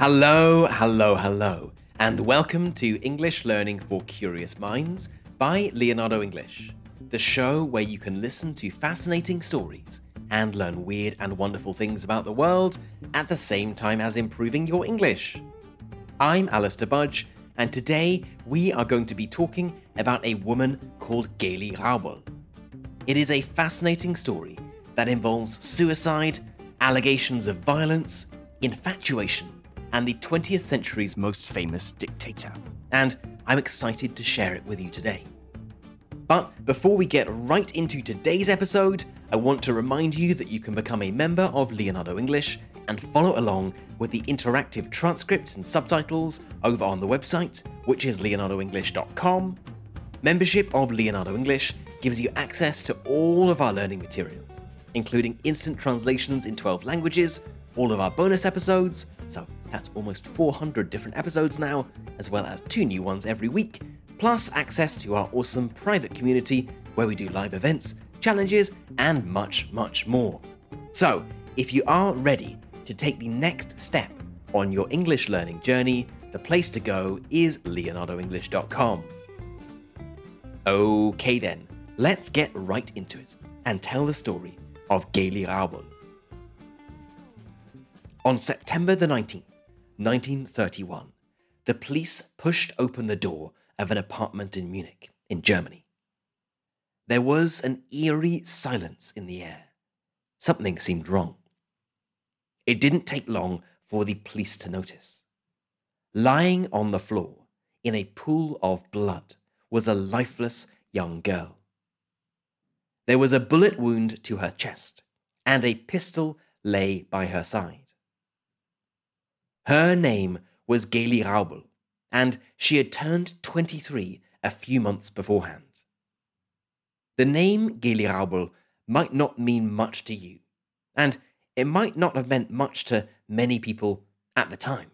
Hello, hello, hello, and welcome to English Learning for Curious Minds by Leonardo English, the show where you can listen to fascinating stories and learn weird and wonderful things about the world at the same time as improving your English. I'm Alistair Budge, and today we are going to be talking about a woman called Geli Raubal. It is a fascinating story that involves suicide, allegations of violence, infatuation, and the 20th century's most famous dictator. And I'm excited to share it with you today. But before we get right into today's episode, I want to remind you that you can become a member of Leonardo English and follow along with the interactive transcripts and subtitles over on the website, which is leonardoenglish.com. Membership of Leonardo English gives you access to all of our learning materials, including instant translations in 12 languages, all of our bonus episodes, so that's almost 400 different episodes now, as well as two new ones every week, plus access to our awesome private community where we do live events, challenges, and much, much more. So, if you are ready to take the next step on your English learning journey, the place to go is leonardoenglish.com. Okay then, let's get right into it and tell the story of Geli Raubal. On September the 19th, 1931, the police pushed open the door of an apartment in Munich, in Germany. There was an eerie silence in the air. Something seemed wrong. It didn't take long for the police to notice. Lying on the floor, in a pool of blood, was a lifeless young girl. There was a bullet wound to her chest, and a pistol lay by her side. Her name was Geli Raubal, and she had turned 23 a few months beforehand. The name Geli Raubal might not mean much to you, and it might not have meant much to many people at the time.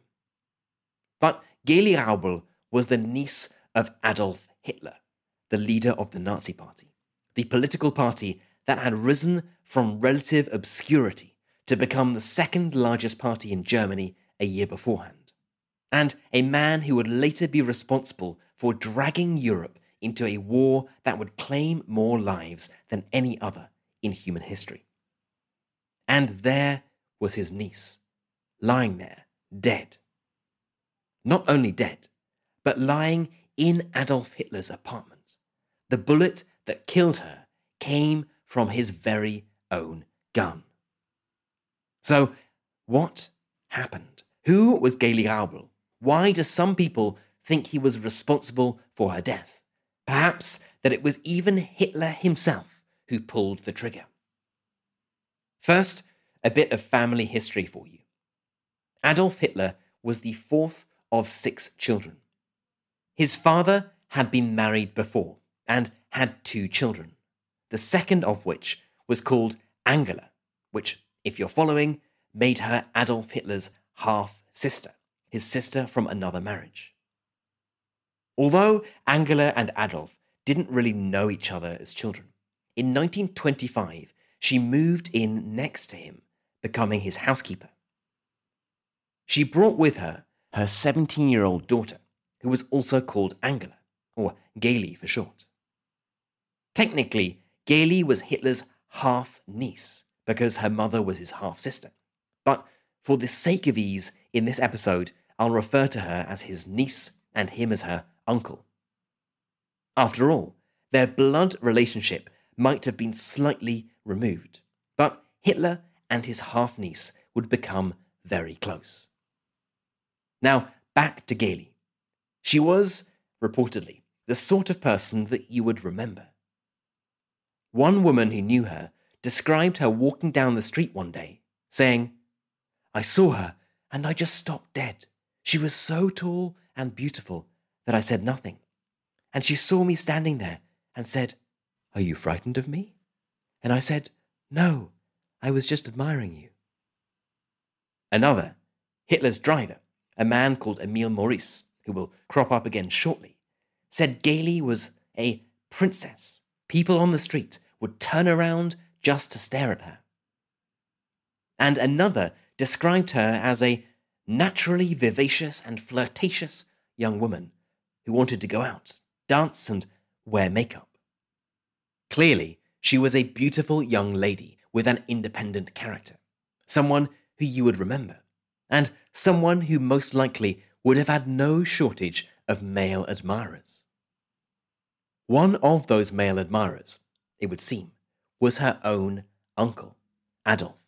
But Geli Raubal was the niece of Adolf Hitler, the leader of the Nazi Party, the political party that had risen from relative obscurity to become the second largest party in Germany a year beforehand, and a man who would later be responsible for dragging Europe into a war that would claim more lives than any other in human history. And there was his niece, lying there, dead. Not only dead, but lying in Adolf Hitler's apartment. The bullet that killed her came from his very own gun. So, what happened? Who was Geli Raubal? Why do some people think he was responsible for her death? Perhaps that it was even Hitler himself who pulled the trigger. First, a bit of family history for you. Adolf Hitler was the fourth of six children. His father had been married before and had two children, the second of which was called Angela, which, if you're following, made her Adolf Hitler's half sister, his sister from another marriage. Although Angela and Adolf didn't really know each other as children, in 1925 she moved in next to him, becoming his housekeeper. She brought with her her 17 year old daughter, who was also called Angela, or Geli for short. Technically, Geli was Hitler's half niece because her mother was his half sister. But for the sake of ease, in this episode, I'll refer to her as his niece and him as her uncle. After all, their blood relationship might have been slightly removed, but Hitler and his half niece would become very close. Now, back to Geli. She was, reportedly, the sort of person that you would remember. One woman who knew her described her walking down the street one day, saying, I saw her and I just stopped dead. She was so tall and beautiful that I said nothing. And she saw me standing there and said, Are you frightened of me? And I said, No, I was just admiring you. Another, Hitler's driver, a man called Emil Maurice, who will crop up again shortly, said Geli was a princess. People on the street would turn around just to stare at her. And another described her as a naturally vivacious and flirtatious young woman who wanted to go out, dance, and wear makeup. Clearly, she was a beautiful young lady with an independent character, someone who you would remember, and someone who most likely would have had no shortage of male admirers. One of those male admirers, it would seem, was her own uncle, Adolf.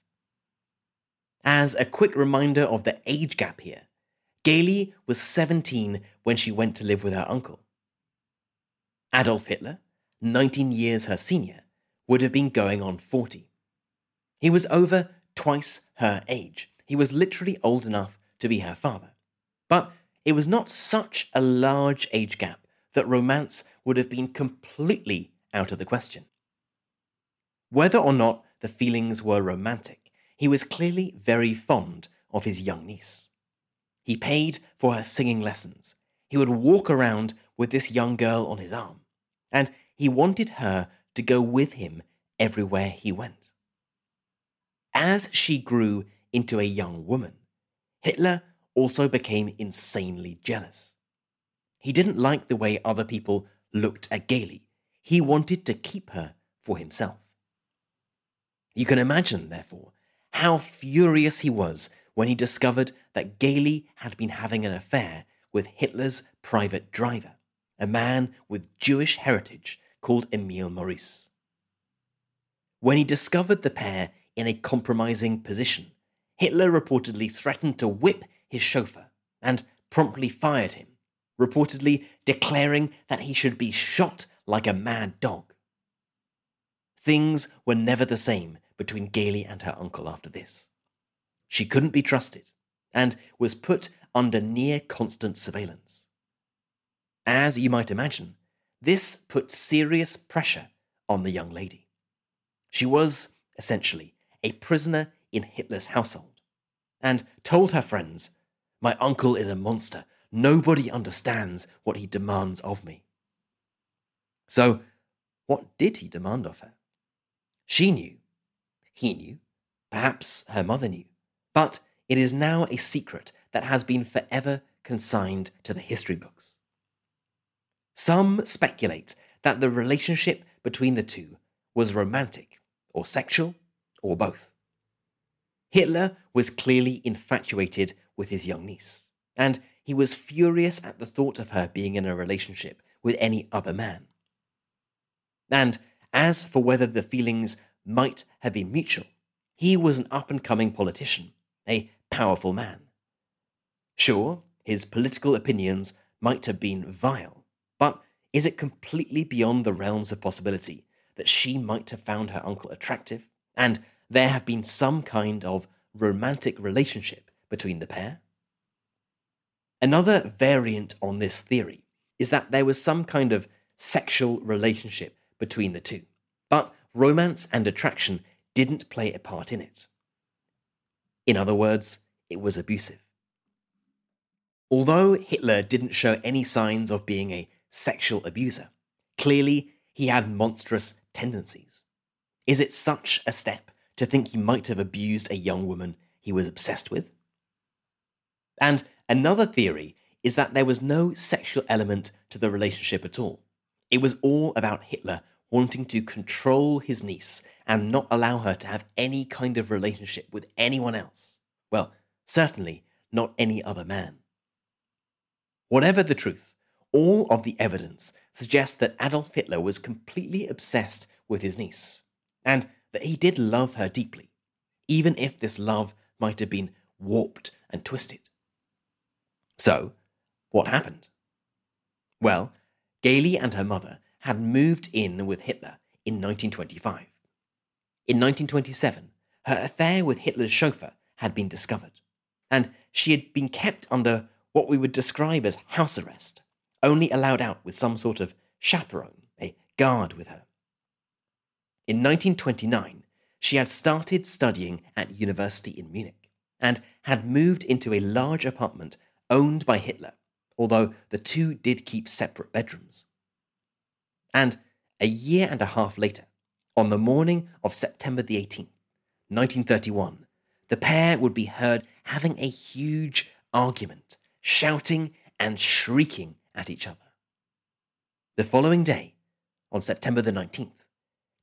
As a quick reminder of the age gap here, Geli was 17 when she went to live with her uncle. Adolf Hitler, 19 years her senior, would have been going on 40. He was over twice her age. He was literally old enough to be her father. But it was not such a large age gap that romance would have been completely out of the question. Whether or not the feelings were romantic, he was clearly very fond of his young niece. He paid for her singing lessons. He would walk around with this young girl on his arm, and he wanted her to go with him everywhere he went. As she grew into a young woman, Hitler also became insanely jealous. He didn't like the way other people looked at Geli. He wanted to keep her for himself. You can imagine, therefore, how furious he was when he discovered that Geli had been having an affair with Hitler's private driver, a man with Jewish heritage called Emil Maurice. When he discovered the pair in a compromising position, Hitler reportedly threatened to whip his chauffeur and promptly fired him, reportedly declaring that he should be shot like a mad dog. Things were never the same between Geli and her uncle after this. She couldn't be trusted and was put under near constant surveillance. As you might imagine, this put serious pressure on the young lady. She was, essentially, a prisoner in Hitler's household, and told her friends, My uncle is a monster. Nobody understands what he demands of me. So, what did he demand of her? She knew. He knew. Perhaps her mother knew. But it is now a secret that has been forever consigned to the history books. Some speculate that the relationship between the two was romantic, or sexual, or both. Hitler was clearly infatuated with his young niece, and he was furious at the thought of her being in a relationship with any other man. And as for whether the feelings might have been mutual, he was an up and coming politician, a powerful man. Sure, his political opinions might have been vile, but is it completely beyond the realms of possibility that she might have found her uncle attractive and there have been some kind of romantic relationship between the pair? Another variant on this theory is that there was some kind of sexual relationship between the two, but romance and attraction didn't play a part in it. In other words, it was abusive. Although Hitler didn't show any signs of being a sexual abuser. Clearly, he had monstrous tendencies. Is it such a step to think he might have abused a young woman he was obsessed with? And another theory is that there was no sexual element to the relationship at all. It was all about Hitler wanting to control his niece and not allow her to have any kind of relationship with anyone else. Well, certainly not any other man. Whatever the truth, all of the evidence suggests that Adolf Hitler was completely obsessed with his niece, and that he did love her deeply, even if this love might have been warped and twisted. So, what happened? Well, Geli and her mother had moved in with Hitler in 1925. In 1927, her affair with Hitler's chauffeur had been discovered, and she had been kept under what we would describe as house arrest only allowed out with some sort of chaperone, a guard with her. In 1929, she had started studying at university in Munich and had moved into a large apartment owned by Hitler, although the two did keep separate bedrooms. And a year and a half later, on the morning of September the 18th, 1931, the pair would be heard having a huge argument, shouting and shrieking at each other. The following day, on September the 19th,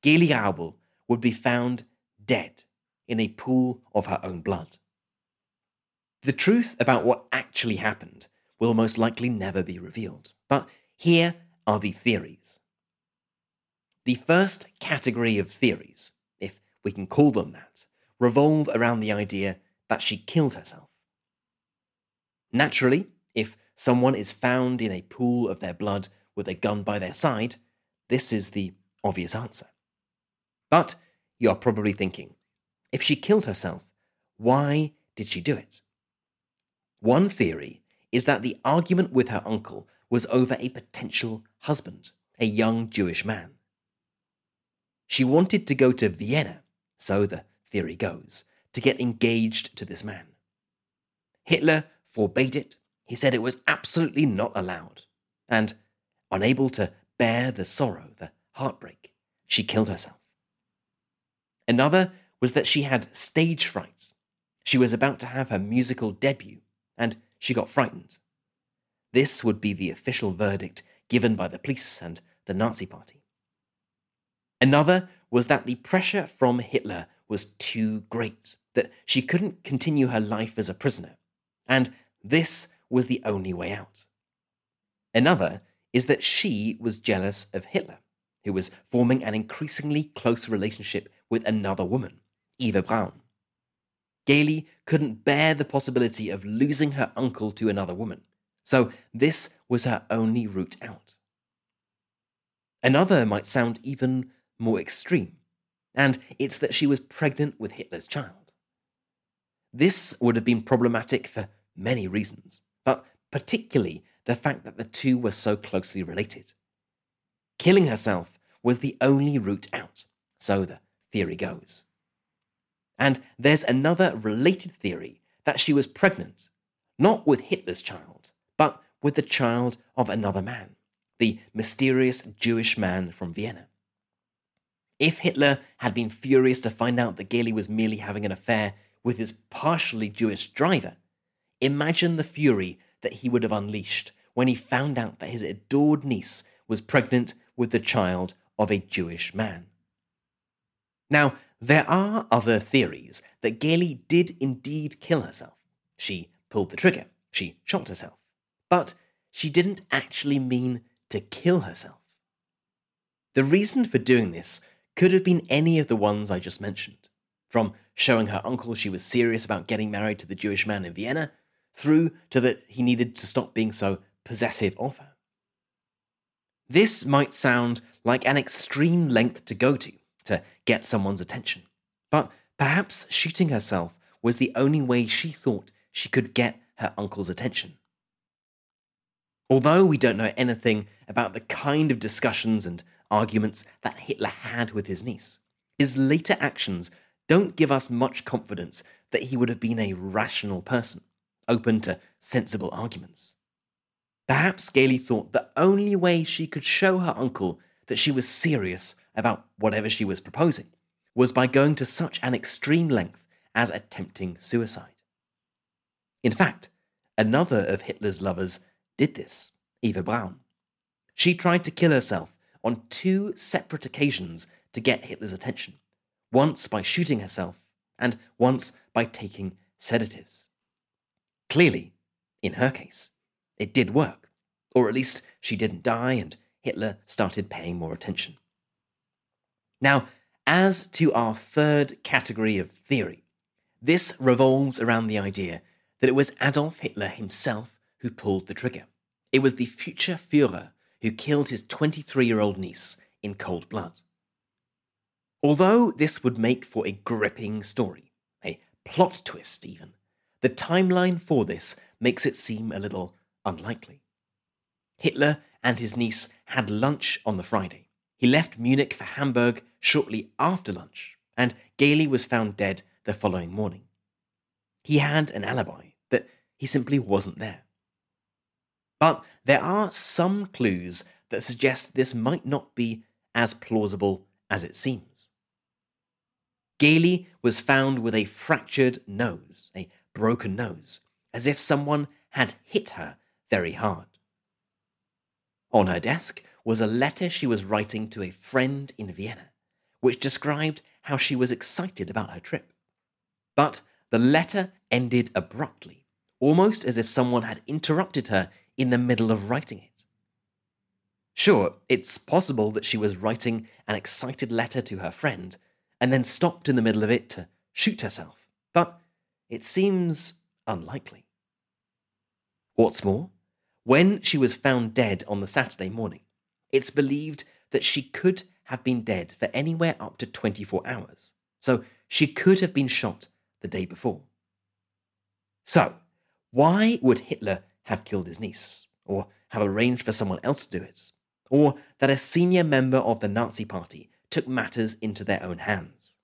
Geli Raubal would be found dead in a pool of her own blood. The truth about what actually happened will most likely never be revealed, but here are the theories. The first category of theories, if we can call them that, revolve around the idea that she killed herself. Naturally, if someone is found in a pool of their blood with a gun by their side, this is the obvious answer. But you're probably thinking, if she killed herself, why did she do it? One theory is that the argument with her uncle was over a potential husband, a young Jewish man. She wanted to go to Vienna, so the theory goes, to get engaged to this man. Hitler forbade it. He said it was absolutely not allowed. And, unable to bear the sorrow, the heartbreak, she killed herself. Another was that she had stage fright. She was about to have her musical debut, and she got frightened. This would be the official verdict given by the police and the Nazi Party. Another was that the pressure from Hitler was too great, that she couldn't continue her life as a prisoner, and this was the only way out. Another is that she was jealous of Hitler, who was forming an increasingly close relationship with another woman, Eva Braun. Geli couldn't bear the possibility of losing her uncle to another woman, so this was her only route out. Another might sound even more extreme, and it's that she was pregnant with Hitler's child. This would have been problematic for many reasons, but particularly the fact that the two were so closely related. Killing herself was the only route out, so the theory goes. And there's another related theory that she was pregnant, not with Hitler's child, but with the child of another man, the mysterious Jewish man from Vienna. If Hitler had been furious to find out that Geli was merely having an affair with his partially Jewish driver, imagine the fury that he would have unleashed when he found out that his adored niece was pregnant with the child of a Jewish man. Now, there are other theories that Geli did indeed kill herself. She pulled the trigger, she shot herself. But she didn't actually mean to kill herself. The reason for doing this could have been any of the ones I just mentioned, from showing her uncle she was serious about getting married to the Jewish man in Vienna, through to that he needed to stop being so possessive of her. This might sound like an extreme length to go to to get someone's attention, but perhaps shooting herself was the only way she thought she could get her uncle's attention. Although we don't know anything about the kind of discussions and arguments that Hitler had with his niece, his later actions don't give us much confidence that he would have been a rational person, open to sensible arguments. Perhaps Geli thought the only way she could show her uncle that she was serious about whatever she was proposing was by going to such an extreme length as attempting suicide. In fact, another of Hitler's lovers did this, Eva Braun. She tried to kill herself on two separate occasions to get Hitler's attention once by shooting herself, and once by taking sedatives. Clearly, in her case, it did work, or at least she didn't die and Hitler started paying more attention. Now, as to our third category of theory, this revolves around the idea that it was Adolf Hitler himself who pulled the trigger. It was the future Fuhrer who killed his 23 year old niece in cold blood. Although this would make for a gripping story, a plot twist even, the timeline for this makes it seem a little unlikely. Hitler and his niece had lunch on the Friday. He left Munich for Hamburg shortly after lunch, and Geli was found dead the following morning. He had an alibi that he simply wasn't there. But there are some clues that suggest this might not be as plausible as it seems. Geli was found with a fractured nose, a broken nose, as if someone had hit her very hard. On her desk was a letter she was writing to a friend in Vienna, which described how she was excited about her trip. But the letter ended abruptly, almost as if someone had interrupted her in the middle of writing it. Sure, it's possible that she was writing an excited letter to her friend and then stopped in the middle of it to shoot herself, but it seems unlikely. What's more, when she was found dead on the Saturday morning, it's believed that she could have been dead for anywhere up to 24 hours, so she could have been shot the day before. So, why would Hitler have killed his niece, or have arranged for someone else to do it, or that a senior member of the Nazi Party took matters into their own hands?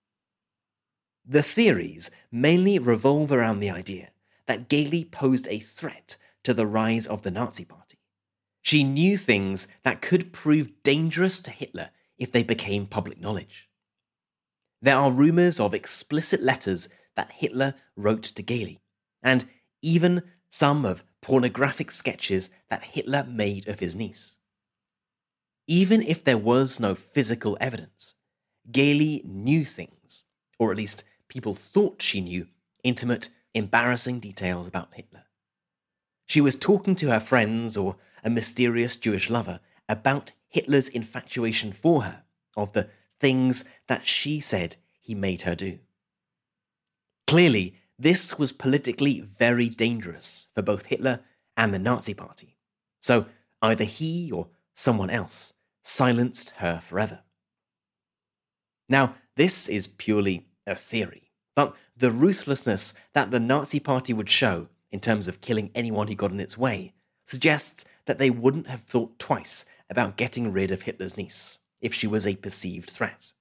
The theories mainly revolve around the idea that Geli posed a threat to the rise of the Nazi Party. She knew things that could prove dangerous to Hitler if they became public knowledge. There are rumours of explicit letters that Hitler wrote to Geli, and even some of pornographic sketches that Hitler made of his niece. Even if there was no physical evidence, Geli knew things, or at least people thought she knew intimate, embarrassing details about Hitler. She was talking to her friends or a mysterious Jewish lover about Hitler's infatuation for her, of the things that she said he made her do. Clearly, this was politically very dangerous for both Hitler and the Nazi Party. So either he or someone else silenced her forever. Now, this is purely a theory, but the ruthlessness that the Nazi Party would show in terms of killing anyone who got in its way, suggests that they wouldn't have thought twice about getting rid of Hitler's niece if she was a perceived threat.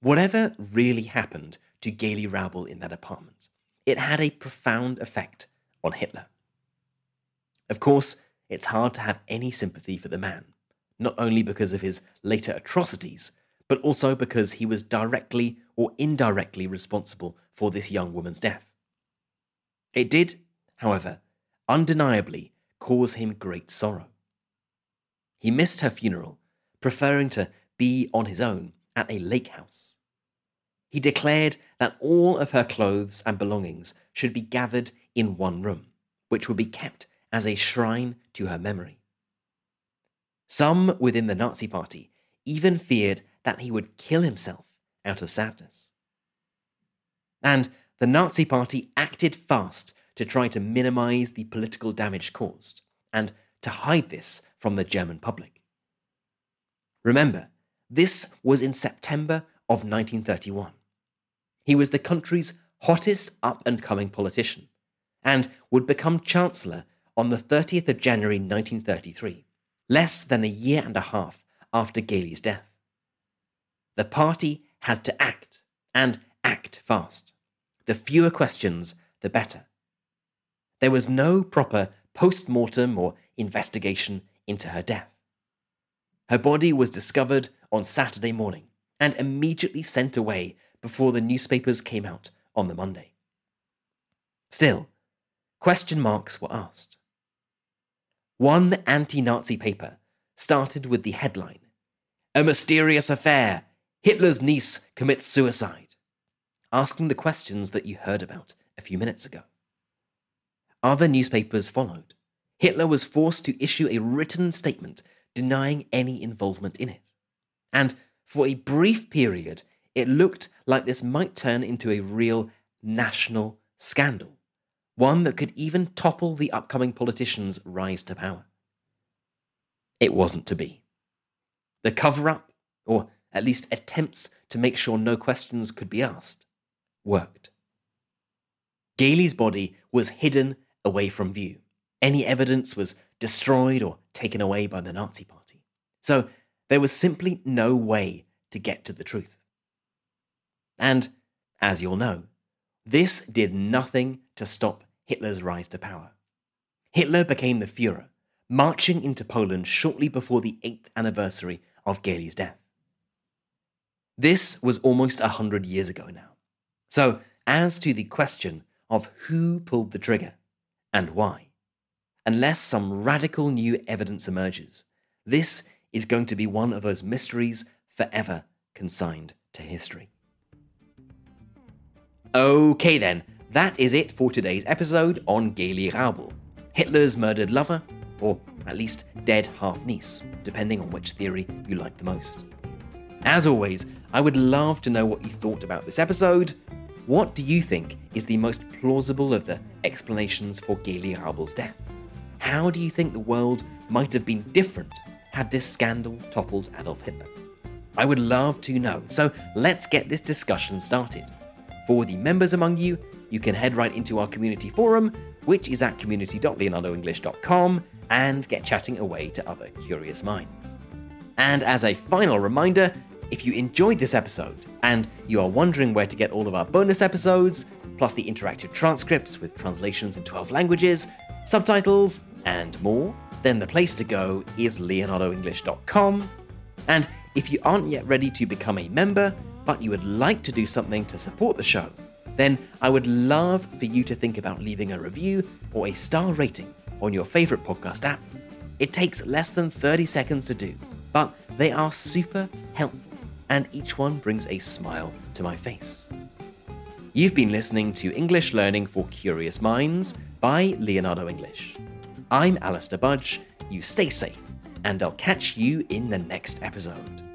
Whatever really happened to Geli Raubal in that apartment, it had a profound effect on Hitler. Of course, it's hard to have any sympathy for the man, not only because of his later atrocities, but also because he was directly or indirectly responsible for this young woman's death. It did, however, undeniably cause him great sorrow. He missed her funeral, preferring to be on his own at a lake house. He declared that all of her clothes and belongings should be gathered in one room, which would be kept as a shrine to her memory. Some within the Nazi Party even feared that he would kill himself out of sadness. And the Nazi Party acted fast to try to minimize the political damage caused and to hide this from the German public. Remember, this was in September of 1931. He was the country's hottest up and coming politician and would become Chancellor on the 30th of January 1933, less than a year and a half after Geli's death. The party had to act, and act fast. The fewer questions, the better. There was no proper post mortem or investigation into her death. Her body was discovered on Saturday morning and immediately sent away before the newspapers came out on the Monday. Still, question marks were asked. One anti Nazi paper started with the headline A mysterious affair. Hitler's niece commits suicide asking the questions that you heard about a few minutes ago. Other newspapers followed. Hitler was forced to issue a written statement denying any involvement in it. And for a brief period, it looked like this might turn into a real national scandal, one that could even topple the upcoming politician's rise to power. It wasn't to be. The cover up, or at least attempts to make sure no questions could be asked, worked. Geli's body was hidden away from view. Any evidence was destroyed or taken away by the Nazi Party. So there was simply no way to get to the truth. And, as you'll know, this did nothing to stop Hitler's rise to power. Hitler became the Fuhrer, marching into Poland shortly before the 8th anniversary of Geli's death. This was almost a hundred years ago now. So, as to the question of who pulled the trigger and why. Unless some radical new evidence emerges, this is going to be one of those mysteries forever consigned to history. Okay, then, that is it for today's episode on Geli Raubal, Hitler's murdered lover, or at least dead half niece, depending on which theory you like the most. As always, I would love to know what you thought about this episode. What do you think is the most plausible of the explanations for Geli Raubal's death? How do you think the world might have been different had this scandal toppled Adolf Hitler? I would love to know, so let's get this discussion started. For the members among you, you can head right into our community forum, which is at community.leonardoenglish.com, and get chatting away to other curious minds. And as a final reminder, if you enjoyed this episode and you are wondering where to get all of our bonus episodes, plus the interactive transcripts with translations in 12 languages, subtitles, and more, then the place to go is leonardoenglish.com. And if you aren't yet ready to become a member, but you would like to do something to support the show, then I would love for you to think about leaving a review or a star rating on your favorite podcast app. It takes less than 30 seconds to do, but they are super helpful and each one brings a smile to my face. You've been listening to English Learning for Curious Minds by Leonardo English. I'm Alistair Budge. You stay safe, and I'll catch you in the next episode.